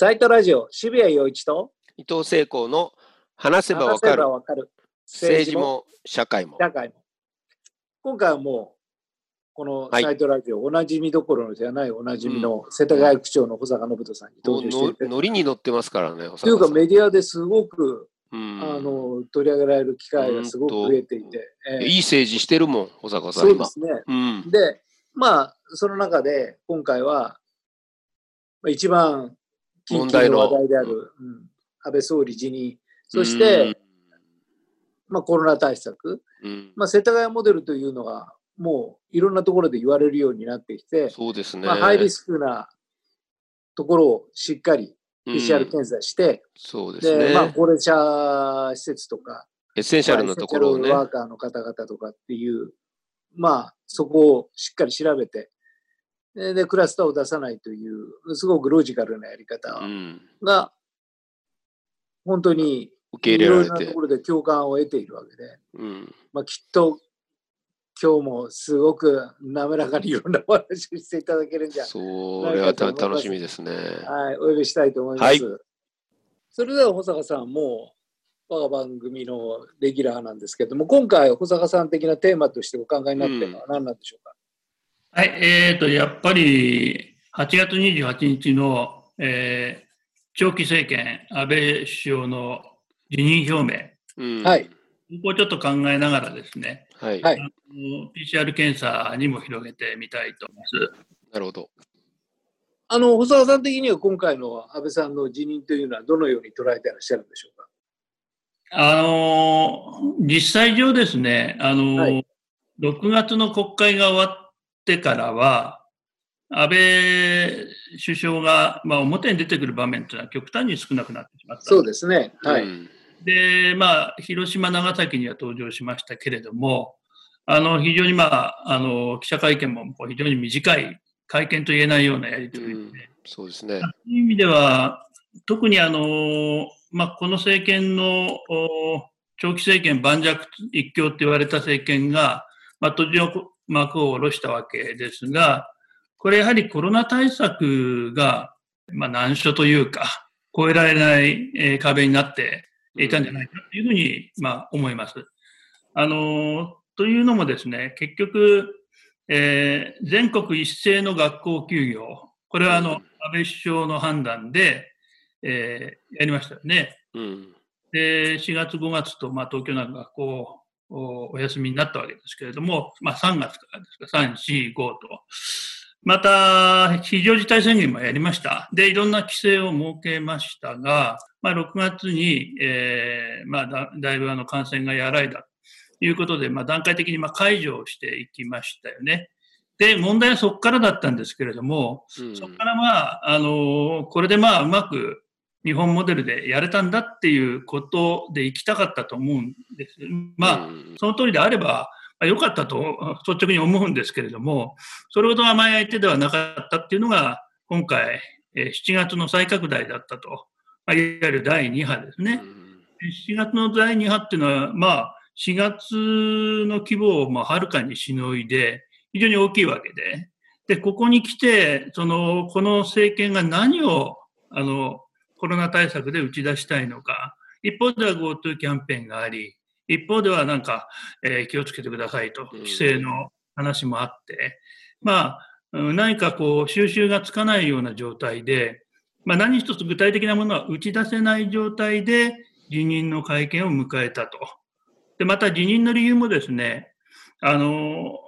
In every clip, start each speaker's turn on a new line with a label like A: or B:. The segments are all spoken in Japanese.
A: サイトラジオ、渋谷陽一と
B: 伊藤聖光の話せばわかる政治も社会も。
A: 社会も。今回はもう、この
B: はい
A: サイトラジオ、おなじみどころではないおなじみの世田谷区長の保坂信人さんに登場して
B: ノリに乗ってますからね、
A: というかメディアですごく、
B: うん
A: あの取り上げられる機会がすごく増えていて、ええ
B: いい政治してるもん、保坂さん、今。
A: そうですね。
B: うん。
A: で、まあ、その中で今回は、まあ、一番近
B: 問題の。
A: 話題である、うん。安倍総理辞任、そして、まあ、コロナ対策、まあ、世田谷モデルというのが、もういろんなところで言われるようになってきて、
B: そうですね。
A: まあ、ハイリスクなところをしっかり
B: うん。
A: PCR 検査して、
B: そうです
A: で
B: ね。
A: まあ、高齢者施設とか、
B: エッセンシャルなところをね。
A: まあエッセンシャルワーカーの方々とかっていう、まあ、そこをしっかり調べて、で、でクラスターを出さないという、すごくロジカルなやり方
B: うん、
A: が、本当に
B: 受け
A: いろいろ
B: 入れられて。
A: なところで共感を得ているわけで、
B: うん、
A: まあ、きっと今日もすごく滑らかにいろんなお話をしていただけるんじゃ、
B: それはた楽しみですね。
A: はい、お呼びしたいと思います。
B: はい。
A: それでは保坂さんも我が番組のレギュラーなんですけれども、今回保坂さん的なテーマとしてお考えになっているのは何なんでしょうか、
C: はい、えーと、やっぱり8月28日の、えー長期政権、安倍首相の辞任表
B: うん、
A: はい。
C: 明、ここをちょっと考えながらですね、
B: はい。
C: PCR 検査にも広げてみたいと思います。
B: なるほど。
A: あの保坂さん的には今回の安倍さんの辞任というのはどのように捉えていらっしゃるんでしょうか？
C: あの実際上ですね、あの
A: はい
C: 6月の国会が終わってからは、安倍首相が、まあ、表に出てくる場面というのは極端に少なくなってしまった。
A: そうですね。はい。
B: うん
C: で、まあ、広島、長崎には登場しましたけれども、あの、非常にまあ、あの、記者会見もこう非常に短い会見と言えないようなやり取りで、
B: うんそうですね。
C: そういう意味では、特にあの、まあ、この政権のお長期政権盤石一強って言われた政権が、まあ、途上幕を下ろしたわけですが、これやはりコロナ対策が、まあ、難所というか、越えられないえー壁になっていたんじゃないかというふうに、まあ、思います。あの、というのもですね、結局、えー全国一斉の学校休業、これはあの、
B: うん
C: 安倍首相の判断で、えーやりましたよね。
B: うん。
C: で、4月、5月と、まあ、東京なんか学校おお休みになったわけですけれども、まあ、3月からですか、3、4、5と。また、非常事態宣言もやりました。で、いろんな規制を設けましたが、まあ、6月に、えーまあだ、だいぶあの感染が和らいだということで、まあ、段階的にまあ解除をしていきましたよね。で、問題はそこからだったんですけれども、
B: うん
C: そこからまあ、あのこれでまあ、うまく日本モデルでやれたんだっていうことで行きたかったと思うんです。まあ、
B: うん
C: その通りであれば、まあ良かったと率直に思うんですけれども、それほど甘い相手ではなかったっていうのが、今回、えー7月の再拡大だったと、まあ、いわゆる第2波ですね。7月の第2波っていうのは、まあ、4月の規模をまあはるかにしのいで、非常に大きいわけで、で、ここに来て、その、この政権が何を、あの、コロナ対策で打ち出したいのか、一方では GoTo キャンペーンがあり、一方ではなんか、えー気をつけてくださいと、
B: うん。
C: 規制の話もあって、まあ、うん何かこう、収集がつかないような状態で、まあ、何一つ具体的なものは打ち出せない状態で辞任の会見を迎えたと。で、また辞任の理由もですね、あの、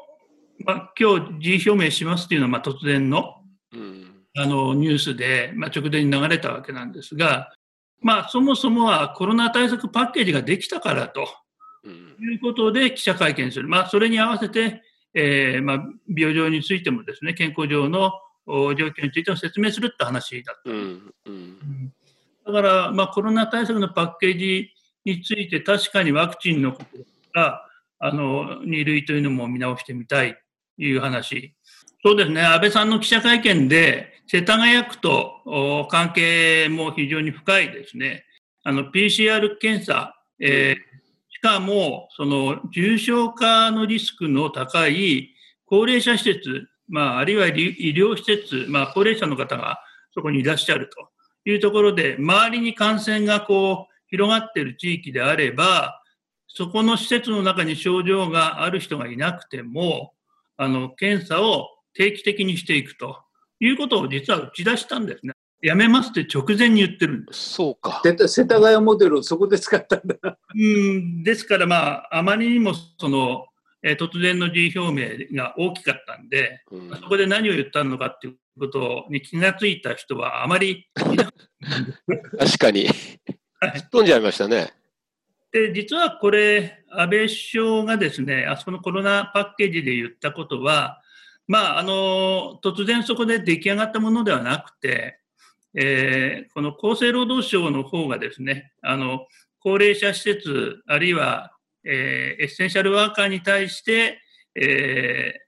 C: まあ、今日辞意表明しますっていうのは、まあ、突然の。
B: うん
C: あのニュースで、まあ、直前に流れたわけなんですが、まあ、そもそもはコロナ対策パッケージができたからと
B: うん
C: いうことで記者会見する。まあ、それに合わせて、えーまあ、病状についてもですね、健康上のお状況についても説明するって話だった。
B: うんうん
C: だから、まあ、コロナ対策のパッケージについて確かにワクチンのことが、あの、2類というのも見直してみたいという話。そうですね、安倍さんの記者会見で、世田谷区と関係も非常に深いですね。あの、PCR 検査、えーしかも、その、重症化のリスクの高い高齢者施設、まあ、あるいは医療施設、まあ、高齢者の方がそこにいらっしゃるというところで、周りに感染がこう広がっている地域であれば、そこの施設の中に症状がある人がいなくても、あの検査を定期的にしていくということを実は打ち出したんですね。やめますって直前に言ってるんです。
B: そうか。
A: 世田谷モデルをそこで使ったんだ。
C: うんですから、まあ、あまりにもその、えー、突然の辞意表明が大きかったんで、うん、そこで何を言ったのかっていうことに気がついた人はあまり
B: 確かに。飛んじゃいましたね。
C: で、実はこれ、安倍首相がですね、あそこのコロナパッケージで言ったことは、まあ、あの、突然そこで出来上がったものではなくて、えー、この厚生労働省の方がですね、あの、高齢者施設、あるいは、えー、エッセンシャルワーカーに対して、えー、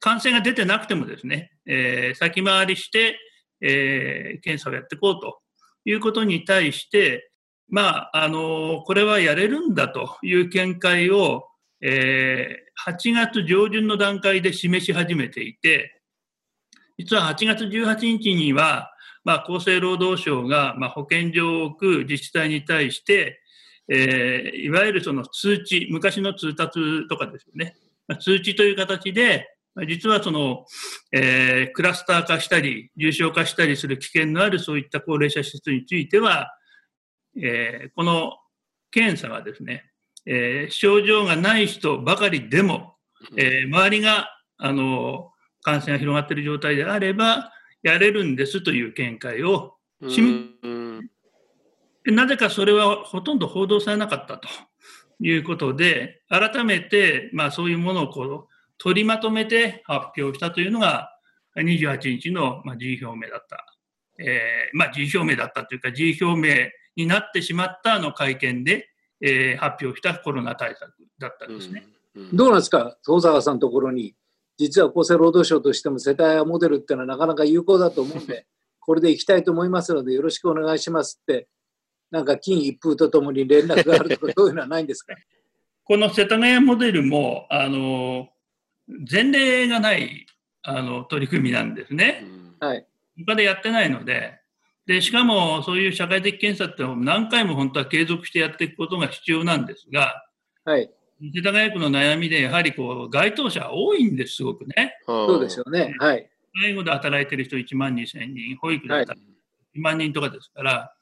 C: 感染が出てなくてもですね、えー、先回りして、えー、検査をやっていこうということに対して、まあ、あの、これはやれるんだという見解を、えー、8月上旬の段階で示し始めていて、実は8月18日には、まあ、厚生労働省が、まあ、保健所を置く自治体に対して、えー、いわゆるその通知、昔の通達とかですよね、通知という形で、実はその、えー、クラスター化したり、重症化したりする危険のあるそういった高齢者施設については、えー、この検査はですね、えー、症状がない人ばかりでも、えー、周りがあの感染が広がっている状態であれば、やれるんですという見解を示なぜかそれはほとんど報道されなかったということで、改めて、まあ、そういうものをこう取りまとめて発表したというのが、28日の、まあ、辞意表明だった。えー、まあ、辞意表明だったというか、辞意表明になってしまったあの会見で、えー、発表したコロナ対策だったんですね。
A: うんうん、どうなんですか、遠坂さんのところに、実は厚生労働省としても世帯モデルっていうのはなかなか有効だと思うんで、これでいきたいと思いますので、よろしくお願いしますって、なんか金一封とともに連絡があるとか、そういうのはないんですか？
C: この世田谷モデルも、あの前例がないあの取り組みなんですね。
A: はい、
C: 他でやってないので、で、しかもそういう社会的検査って何回も本当は継続してやっていくことが必要なんですが、
A: はい。
C: 世田谷区の悩みで、やはりこう、該当者多いんです、すごくね。
A: そうですよね。はい。
C: 介護で働いてる人1万2000人、保育で働いてる1万人とかですから、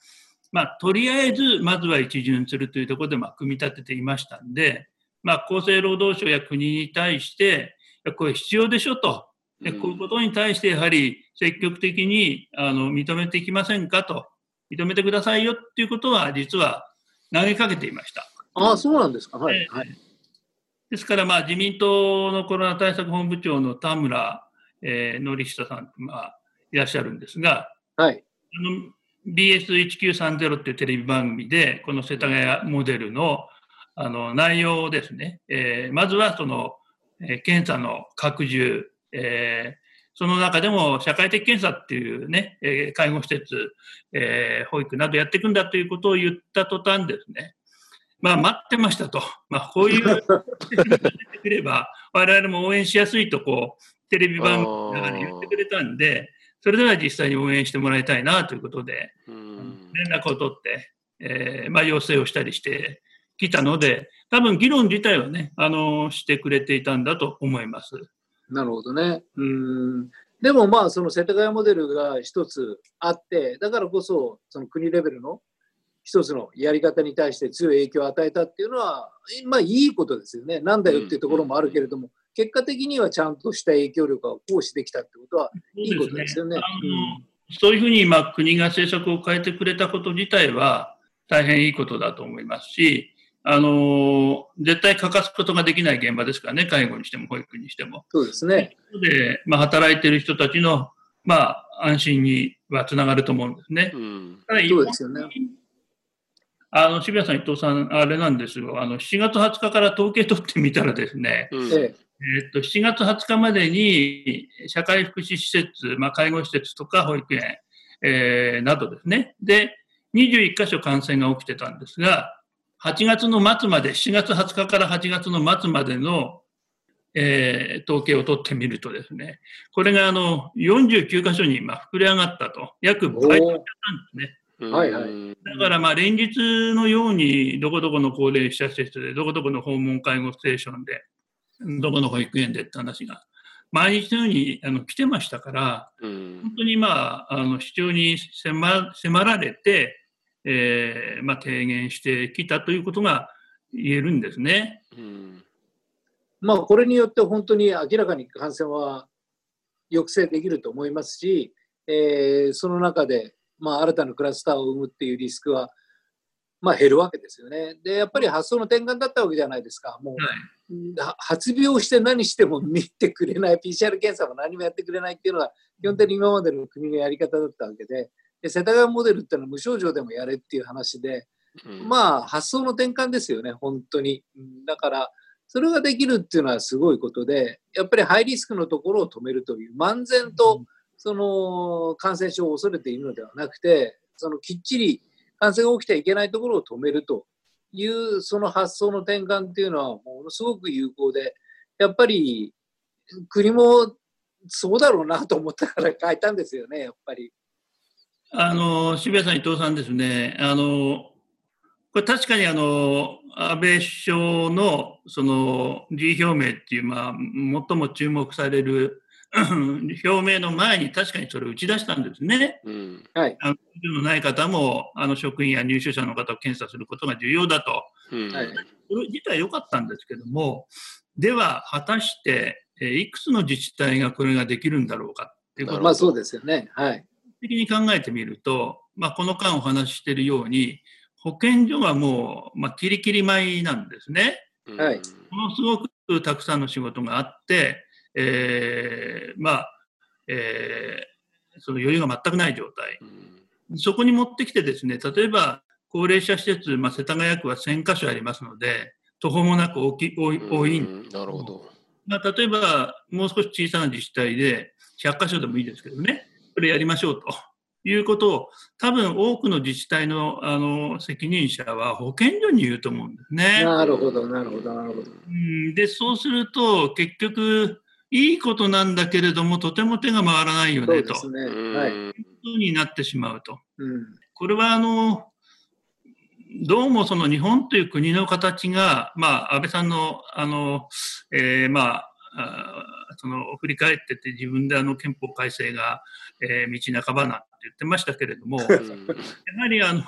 C: まあ、とりあえず、まずは一巡するというところで、まあ、組み立てていましたんで、まあ、厚生労働省や国に対して、これ必要でしょと。でこういうことに対してやはり積極的にあの認めていきませんかと、認めてくださいよっていうことは、実は投げかけていました。
A: ああ、そうなんですか。はい。はい、
C: ですから、まあ、自民党のコロナ対策本部長の田村、えー、則久さん、まあ、いらっしゃるんですが、
A: はい、
C: あの BS1930 っていうテレビ番組で、この世田谷モデルのあの内容ですね、えー、まずはその、えー、検査の拡充、えー、その中でも社会的検査っていうね、えー、介護施設、えー、保育などやっていくんだということを言った途端ですね、まあ待ってましたと、まあこういう が出てくれば、我々も応援しやすいとこう、テレビ番組の中で言ってくれたんで、それでは実際に応援してもらいたいなということで、連絡を取って、えー、まあ要請をしたりしてきたので、多分議論自体はね、あの、してくれていたんだと思います。
A: なるほどね。うん。でもまあ、その世田谷モデルが一つあって、だからこそ、その国レベルの一つのやり方に対して強い影響を与えたっていうのは、まあいいことですよね。なんだよっていうところもあるけれども、結果的にはちゃんとした影響力を行使できたってことはいいことですよね。
C: そういうふうに今国が政策を変えてくれたこと自体は大変いいことだと思いますし、あの、絶対欠かすことができない現場ですからね、介護にしても保育にしても。
A: そうですね。
C: で、まあ、働いてる人たちの、まあ、安心にはつながると思うんですね。
A: うん、ただそうですよね。
C: あの、渋谷さん、伊藤さん、あれなんですよ。あの、7月20日から統計取ってみたらですね、うん、えっと、7月20日までに、社会福祉施設、まあ、介護施設とか保育園、えー、などですね。で、21箇所感染が起きてたんですが、8月の末まで、7月20日から8月の末までの、えー、統計を取ってみるとですね、これがあの49箇所に今膨れ上がったと、約倍だったんですね。
A: はいはい。
C: だからまあ連日のように、どこどこの高齢者施設で、どこどこの訪問介護ステーションで、どこの保育園でって話が、毎日のようにあの来てましたから、
B: うん。
C: 本当にまあ、あの、主張に迫迫られて、えーまあ、提言してきたということが言えるんですね。
B: うん
A: まあ、これによって本当に明らかに感染は抑制できると思いますし、えーその中で、まあ、新たなクラスターを生むっていうリスクは、まあ、減るわけですよね。で、やっぱり発想の転換だったわけじゃないですか。もう、は発病して何しても見てくれない、PCR 検査も何もやってくれないっていうのが、基本的に今までの国のやり方だったわけで、で世田谷モデルっていうのは無症状でもやれっていう話で、
B: うん
A: まあ、発想の転換ですよね、本当に。うんだから、それができるっていうのはすごいことで、やっぱりハイリスクのところを止めるという、漫然とその感染症を恐れているのではなくて、そのきっちり感染が起きてはいけないところを止めるという、その発想の転換っていうのは、ものすごく有効で、やっぱり国もそうだろうなと思ったから変えたんですよね、やっぱり。
C: あの、渋谷さん、伊藤さんですね。あの、これ確かにあの、安倍首相のその辞意表明っていう、まあ、最も注目される 表明の前に確かにそれを打ち出したんですね。
B: うん
A: はい。
C: あの、ない方も、あの、職員や入所者の方を検査することが重要だと。
B: うん
A: はい
C: それ自体良かったんですけども、では、果たして、えーいくつの自治体がこれができるんだろうかっていうことを
A: まあそうですよね。はい。
C: 的に考えてみると、まあ、この間お話ししているように、保健所はもう、まあ、キリキリ舞なんですね。
B: うん
A: はい
C: ものすごくたくさんの仕事があって、えーまあ、えーその余裕が全くない状態。
B: うん
C: そこに持ってきてですね、例えば高齢者施設、まあ、世田谷区は1000箇所ありますので、途方もなく大き多い多いん
B: なるほど。
C: まあ、例えば、もう少し小さな自治体で、100箇所でもいいですけどね、これやりましょうということを、多分多くの自治体のあの責任者は保健所に言うと思うんですね。
A: なるほど、なるほど、なるほど。
C: うんで、そうすると、結局、いいことなんだけれども、とても手が回らないよねと、そう
A: ですね。
B: うん
A: はい。
C: いうふうになってしまうと。
A: うん。
C: これはあのどうもその日本という国の形が、まあ、安倍さんのあの、えーまあ、その振り返ってって自分であの憲法改正が、えー道半ばなんて言ってましたけれども、や
B: うん。
C: はりあの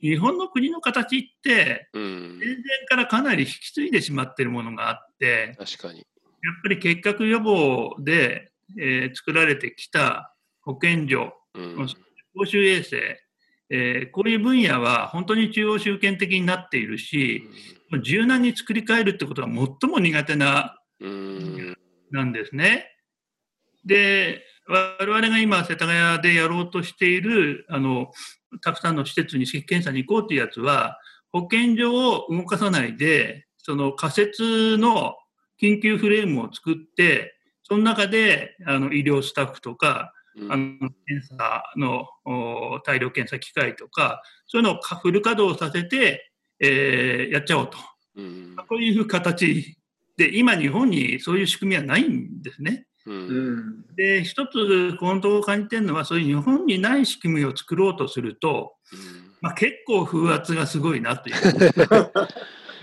C: 日本の国の形って、
B: うん。
C: 前々からかなり引き継いでしまっているものがあって、
B: 確かに。
C: やっぱり結核予防で、えー作られてきた保健所、
B: うん。
C: 公衆衛生、えーこういう分野は本当に中央集権的になっているし、柔軟に作り変えるってことが最も苦手な、
B: うん
C: なんですね。で、我々が今、世田谷でやろうとしている、あの、たくさんの施設に検査に行こうというやつは、保健所を動かさないで、その仮設の緊急フレームを作って、その中であの医療スタッフとか、
B: うん
C: あの検査のお大量検査機械とか、そういうのをかフル稼働させて、えーやっちゃおうと。
B: うん
C: こういう形で、今、日本にそういう仕組みはないんですね。
B: う
A: うんん。
C: で、一つ、このところ感じてるのは、そういう日本にない仕組みを作ろうとすると、まあ、結構風圧がすごいなという。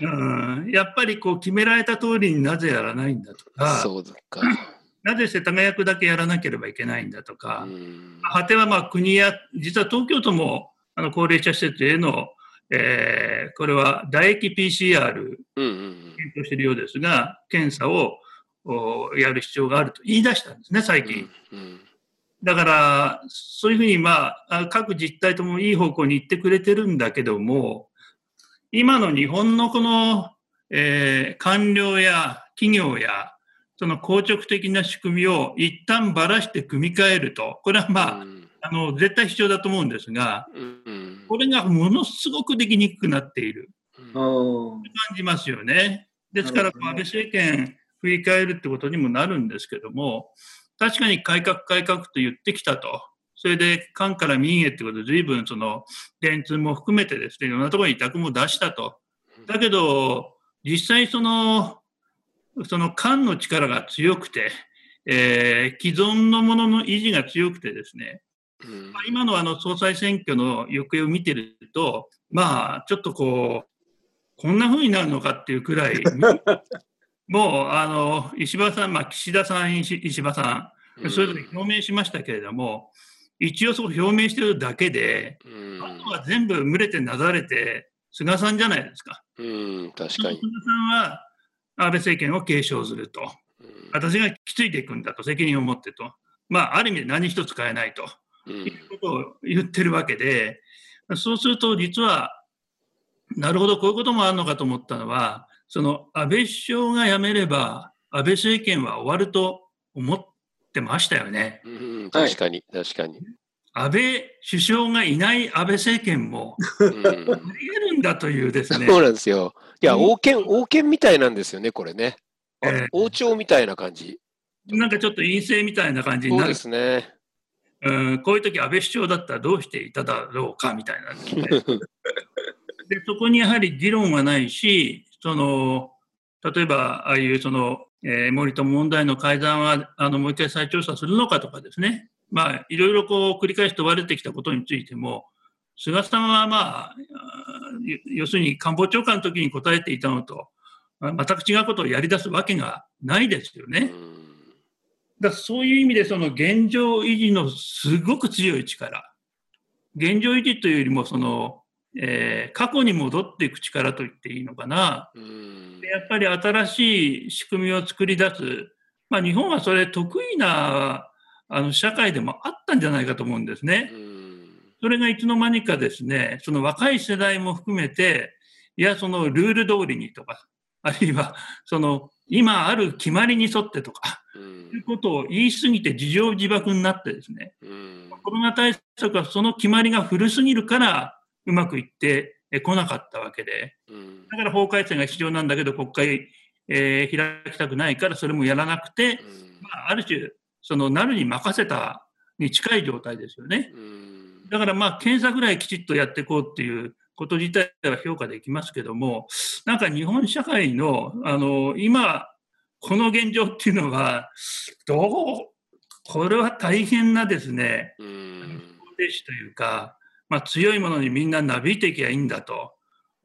C: うん、やっぱりこう決められた通りになぜやらないんだとか、
B: そうだか。
C: なぜ世田谷区だけやらなければいけないんだとか、
B: うん
C: 果てはまあ国や、実は東京都もあの高齢者施設への、えーこれは唾液 PCR
B: うんうん
C: 検討しているようですが、検査をおやる必要があると言い出したんですね、最近。
B: うん
C: だから、そういうふうに、まあ、あ各自治体ともいい方向に行ってくれてるんだけども、今の日本のこの、えー官僚や企業や、その硬直的な仕組みを一旦ばらして組み替えると、これはまあ、
B: うん
C: あの絶対必要だと思うんですが、
B: うん
C: これがものすごくできにくくなっている
A: うん
C: 感じますよね。ですから、安倍政権振り返るってことにもなるんですけども、確かに改革改革と言ってきたと。それで、官から民へってことで、随分その、電通も含めてですね、いろんなところに委託も出したと。だけど、実際その、その官の力が強くて、えー既存のものの維持が強くてですね、
B: うん
C: まあ今のあの総裁選挙の行方を見てると、まあ、ちょっとこう、こんな風になるのかっていうくらい、もう、あの、石破さん、まあ、岸田さん、石石破さん、それぞれ表明しましたけれども、一応そう表明してるだけで、
B: うん
C: あとは全部群れてなだれて、菅さんじゃないですか。
B: うん、確かに。
C: 菅さんは安倍政権を継承すると。
B: うん
C: 私が引き継いでいくんだと、責任を持ってと。まあ、ある意味で何一つ変えないと。
B: うん
C: いうことを言ってるわけで、そうすると実は、なるほど、こういうこともあるのかと思ったのは、その安倍首相が辞めれば、安倍政権は終わると思ってましたよね。
B: うん、確かに、確かに。
C: 安倍首相がいない安倍政権も
B: うん
C: あり得るんだというですね、
B: そうなんですよ。いや、王権、王権みたいなんですよね、これね。あ
C: ええ
B: 王朝みたいな感じ。
C: なんかちょっと陰性みたいな感じになる
B: そうで。すね。
C: うんこういう時安倍首相だったらどうしていただろうかみたいな。でそこにやはり議論はないし、その例えば、ああいうその、えー森友問題の改ざんはあのもう一回再調査するのかとかですね、まあ、いろいろこう繰り返し問われてきたことについても、菅さんは、まあ、要するに官房長官の時に答えていたのと、まあ全く違うことをやり出すわけがないですよね。
B: うん
C: だそういう意味でその現状維持のすごく強い力。現状維持というよりもその、えー過去に戻っていく力と言っていいのかな。やっぱり新しい仕組みを作り出す。まあ日本はそれ得意なあの社会でもあったんじゃないかと思うんですね。
B: うん
C: それがいつの間にかですね、その若い世代も含めて、いや、そのルール通りにとか、あるいはその今ある決まりに沿ってとか、
B: うん。
C: ということを言い過ぎて自情自爆になってですね、
B: うん。
C: コロナ対策はその決まりが古すぎるからうまくいってこなかったわけで、
B: うん。
C: だから法改正が必要なんだけど国会、えー開きたくないからそれもやらなくて、まあ、ある種、そのなるに任せたに近い状態ですよね。
B: うん。
C: だからまあ検査ぐらいきちっとやっていこうっていうこと自体は評価できますけども、なんか日本社会の、あの、今、この現状っていうのは、どう、これは大変なですね、
B: うん
C: 停止というか、まあ強いものにみんななびいていけばいいんだと、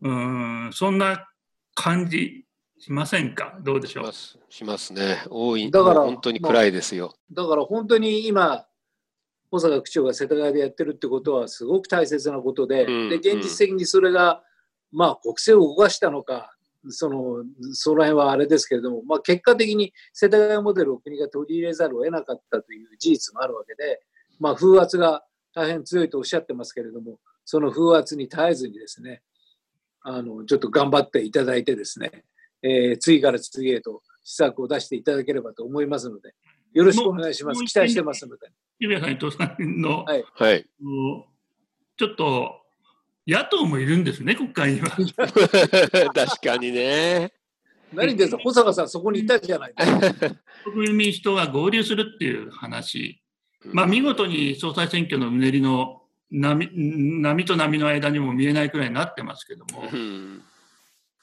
C: うん、そんな感じしませんか？どうでしょう？
B: しますしますね。多い。
A: だから
B: 本当に暗いですよ。
A: だから本当に今、保坂区長が世田谷でやってるってことはすごく大切なことで、
B: うん
A: で現実的にそれが、まあ、国政を動かしたのか、そのその辺はあれですけれども、まあ、結果的に世田谷モデルを国が取り入れざるを得なかったという事実もあるわけで、まあ、風圧が大変強いとおっしゃってますけれども、その風圧に耐えずにですね、あのちょっと頑張っていただいてですね、えー次から次へと施策を出していただければと思いますので、よろしくお願いします。期待してますので。
C: 渋谷さん、伊藤さんの、
A: はい
B: はい。
C: こうちょっと、野党もいるんですね、国会には。
B: 確かにね。
A: 何ですか、保坂さん、そこにいたじゃないですか。
C: 国民民主党が合流するっていう話。まあ、見事に総裁選挙のうねりの波波と波の間にも見えないくらいになってますけども、
B: うん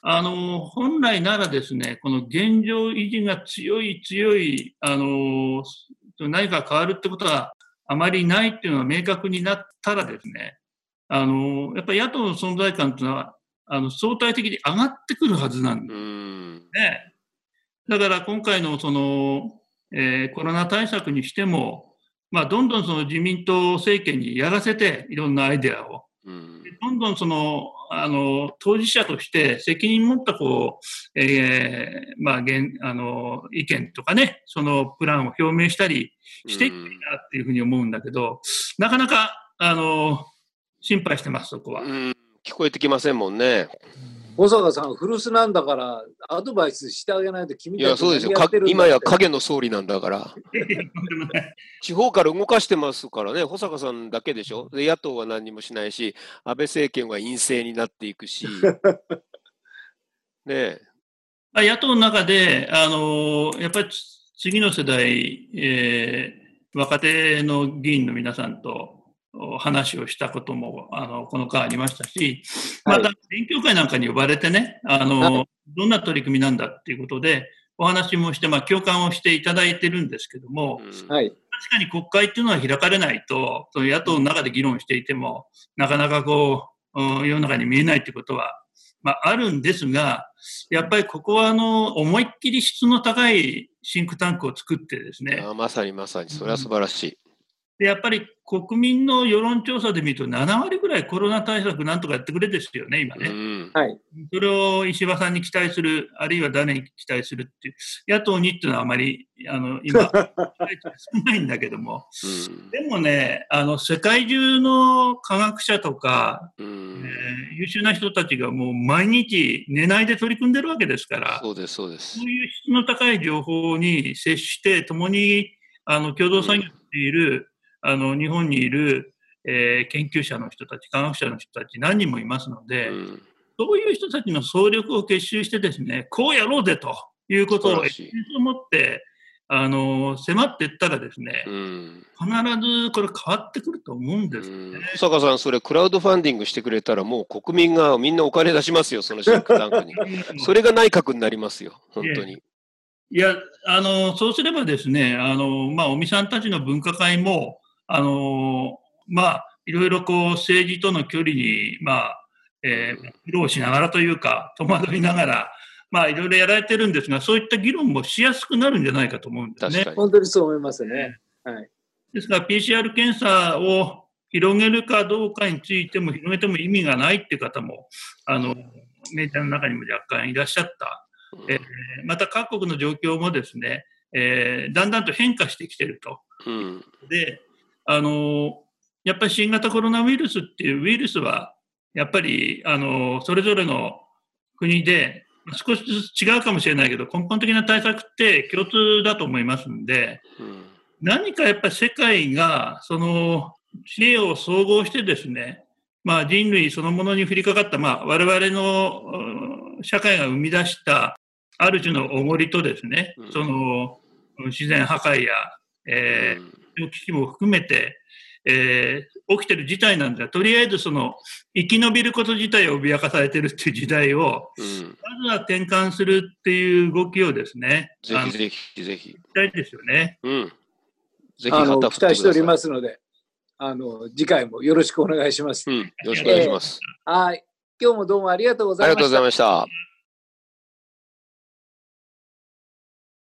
C: あの本来ならですね、この現状維持が強い強い、あの何か変わるってことはあまりないっていうのが明確になったらですね、あのやっぱり野党の存在感というのはあの相対的に上がってくるはずなんです
B: うん
C: ね。だから今回のその、えーコロナ対策にしても、まあ、どんどんその自民党政権にやらせて、いろんなアイデアを。
B: うん
C: どんどんその、あの、当事者として責任持ったこう、えーまあ、現、あの、意見とかね、そのプランを表明したりしていくといいなっていうふうに思うんだけど、なかなか、あの、心配してます、そこは。
B: うん聞こえてきませんもんね。
A: 保坂さん、古巣なんだから、アドバイスしてあげないと君たち
B: いや、そうですよ。か
A: 何やってるんだ
B: 今や影の総理なんだから。地方から動かしてますからね、保坂さんだけでしょ。で、野党は何にもしないし、安倍政権は陰性になっていくし。ね
C: あ野党の中で、あのやっぱり次の世代、えー若手の議員の皆さんとお話をしたこともあのこの間ありましたし、
A: はい
C: また勉強会なんかに呼ばれてね、あの
A: は
C: どんな取り組みなんだっていうことで、お話もして、まあ、共感をしていただいてるんですけども、
B: うん
A: はい。
C: かに国会っていうのは開かれないと、その野党の中で議論していても、なかなかこう、うん世の中に見えないってことは、まあ、あるんですが、やっぱりここはあの思いっきり質の高いシンクタンクを作ってですね、
B: あまさにまさに、それは素晴らしい。
C: でやっぱり国民の世論調査で見ると、7割ぐらいコロナ対策なんとかやってくれですよね、今
B: う
C: ね。
B: ん。
A: はい。
C: それを石破さんに期待する、あるいは誰に期待するっていう、野党にっていうのはあまり、あの今、期待少ないんだけども、
B: うん
C: でもね、あの世界中の科学者とか、え
B: うん。
C: ー優秀な人たちがもう毎日寝ないで取り組んでるわけですから、
B: そうです、そうです
C: そう。いう質の高い情報に接して、共にあの共同作業している、あの日本にいる、えー研究者の人たち、科学者の人たち、何人もいますので、
B: うん
C: そういう人たちの総力を結集してですね、こうやろうぜということを
B: 素晴らしい
C: エを持って、あの迫っていったらですね、
B: うん
C: 必ずこれ変わってくると思うんですよ
B: うん
C: ね。
B: 保坂さん、それクラウドファンディングしてくれたら、もう国民がみんなお金出しますよ、そのシンクタンクに。それが内閣になりますよ、本当に。
C: いや、あの、そうすればですね、あの、まあ、尾身さんたちの分科会も、あの、まあ、いろいろこう、政治との距離に、まあ、えー苦労しながらというか、戸惑いながら、まあ、いろいろやられてるんですが、そういった議論もしやすくなるんじゃないかと思うんですね。
A: 本当にそう思いますね。はい。
C: ですから、PCR 検査を広げるかどうかについても、広げても意味がないっていう方も、あの、メディアの中にも若干いらっしゃった。えーまた各国の状況もですね、えーだんだんと変化してきていると。
B: うん
C: で、あのやっぱり新型コロナウイルスっていうウイルスは、やっぱり、あのそれぞれの国で、少しずつ違うかもしれないけど、根本的な対策って共通だと思いますんで、
B: うん。
C: 何かやっぱり世界が、その、知恵を総合してですね、まあ人類そのものに降りかかった、まあ我々のうん社会が生み出したある種のおごりとですね
B: うん、
C: その自然破壊や、えー危機も含めて、えー起きてる事態なんですが、とりあえずその生き延びること自体を脅かされてるっていう時代を、
B: うん
C: まずは転換するっていう動きをですね、
B: ぜひぜひぜひ。
C: したいですよね。
B: うん。ぜひ。
A: 期待しておりますので、あの、次回もよろしくお願いします。
B: うん。よろしくお願いします。
A: はい。今日もどうもありがとうご
B: ありがとうござい
A: ざいました。
B: ました。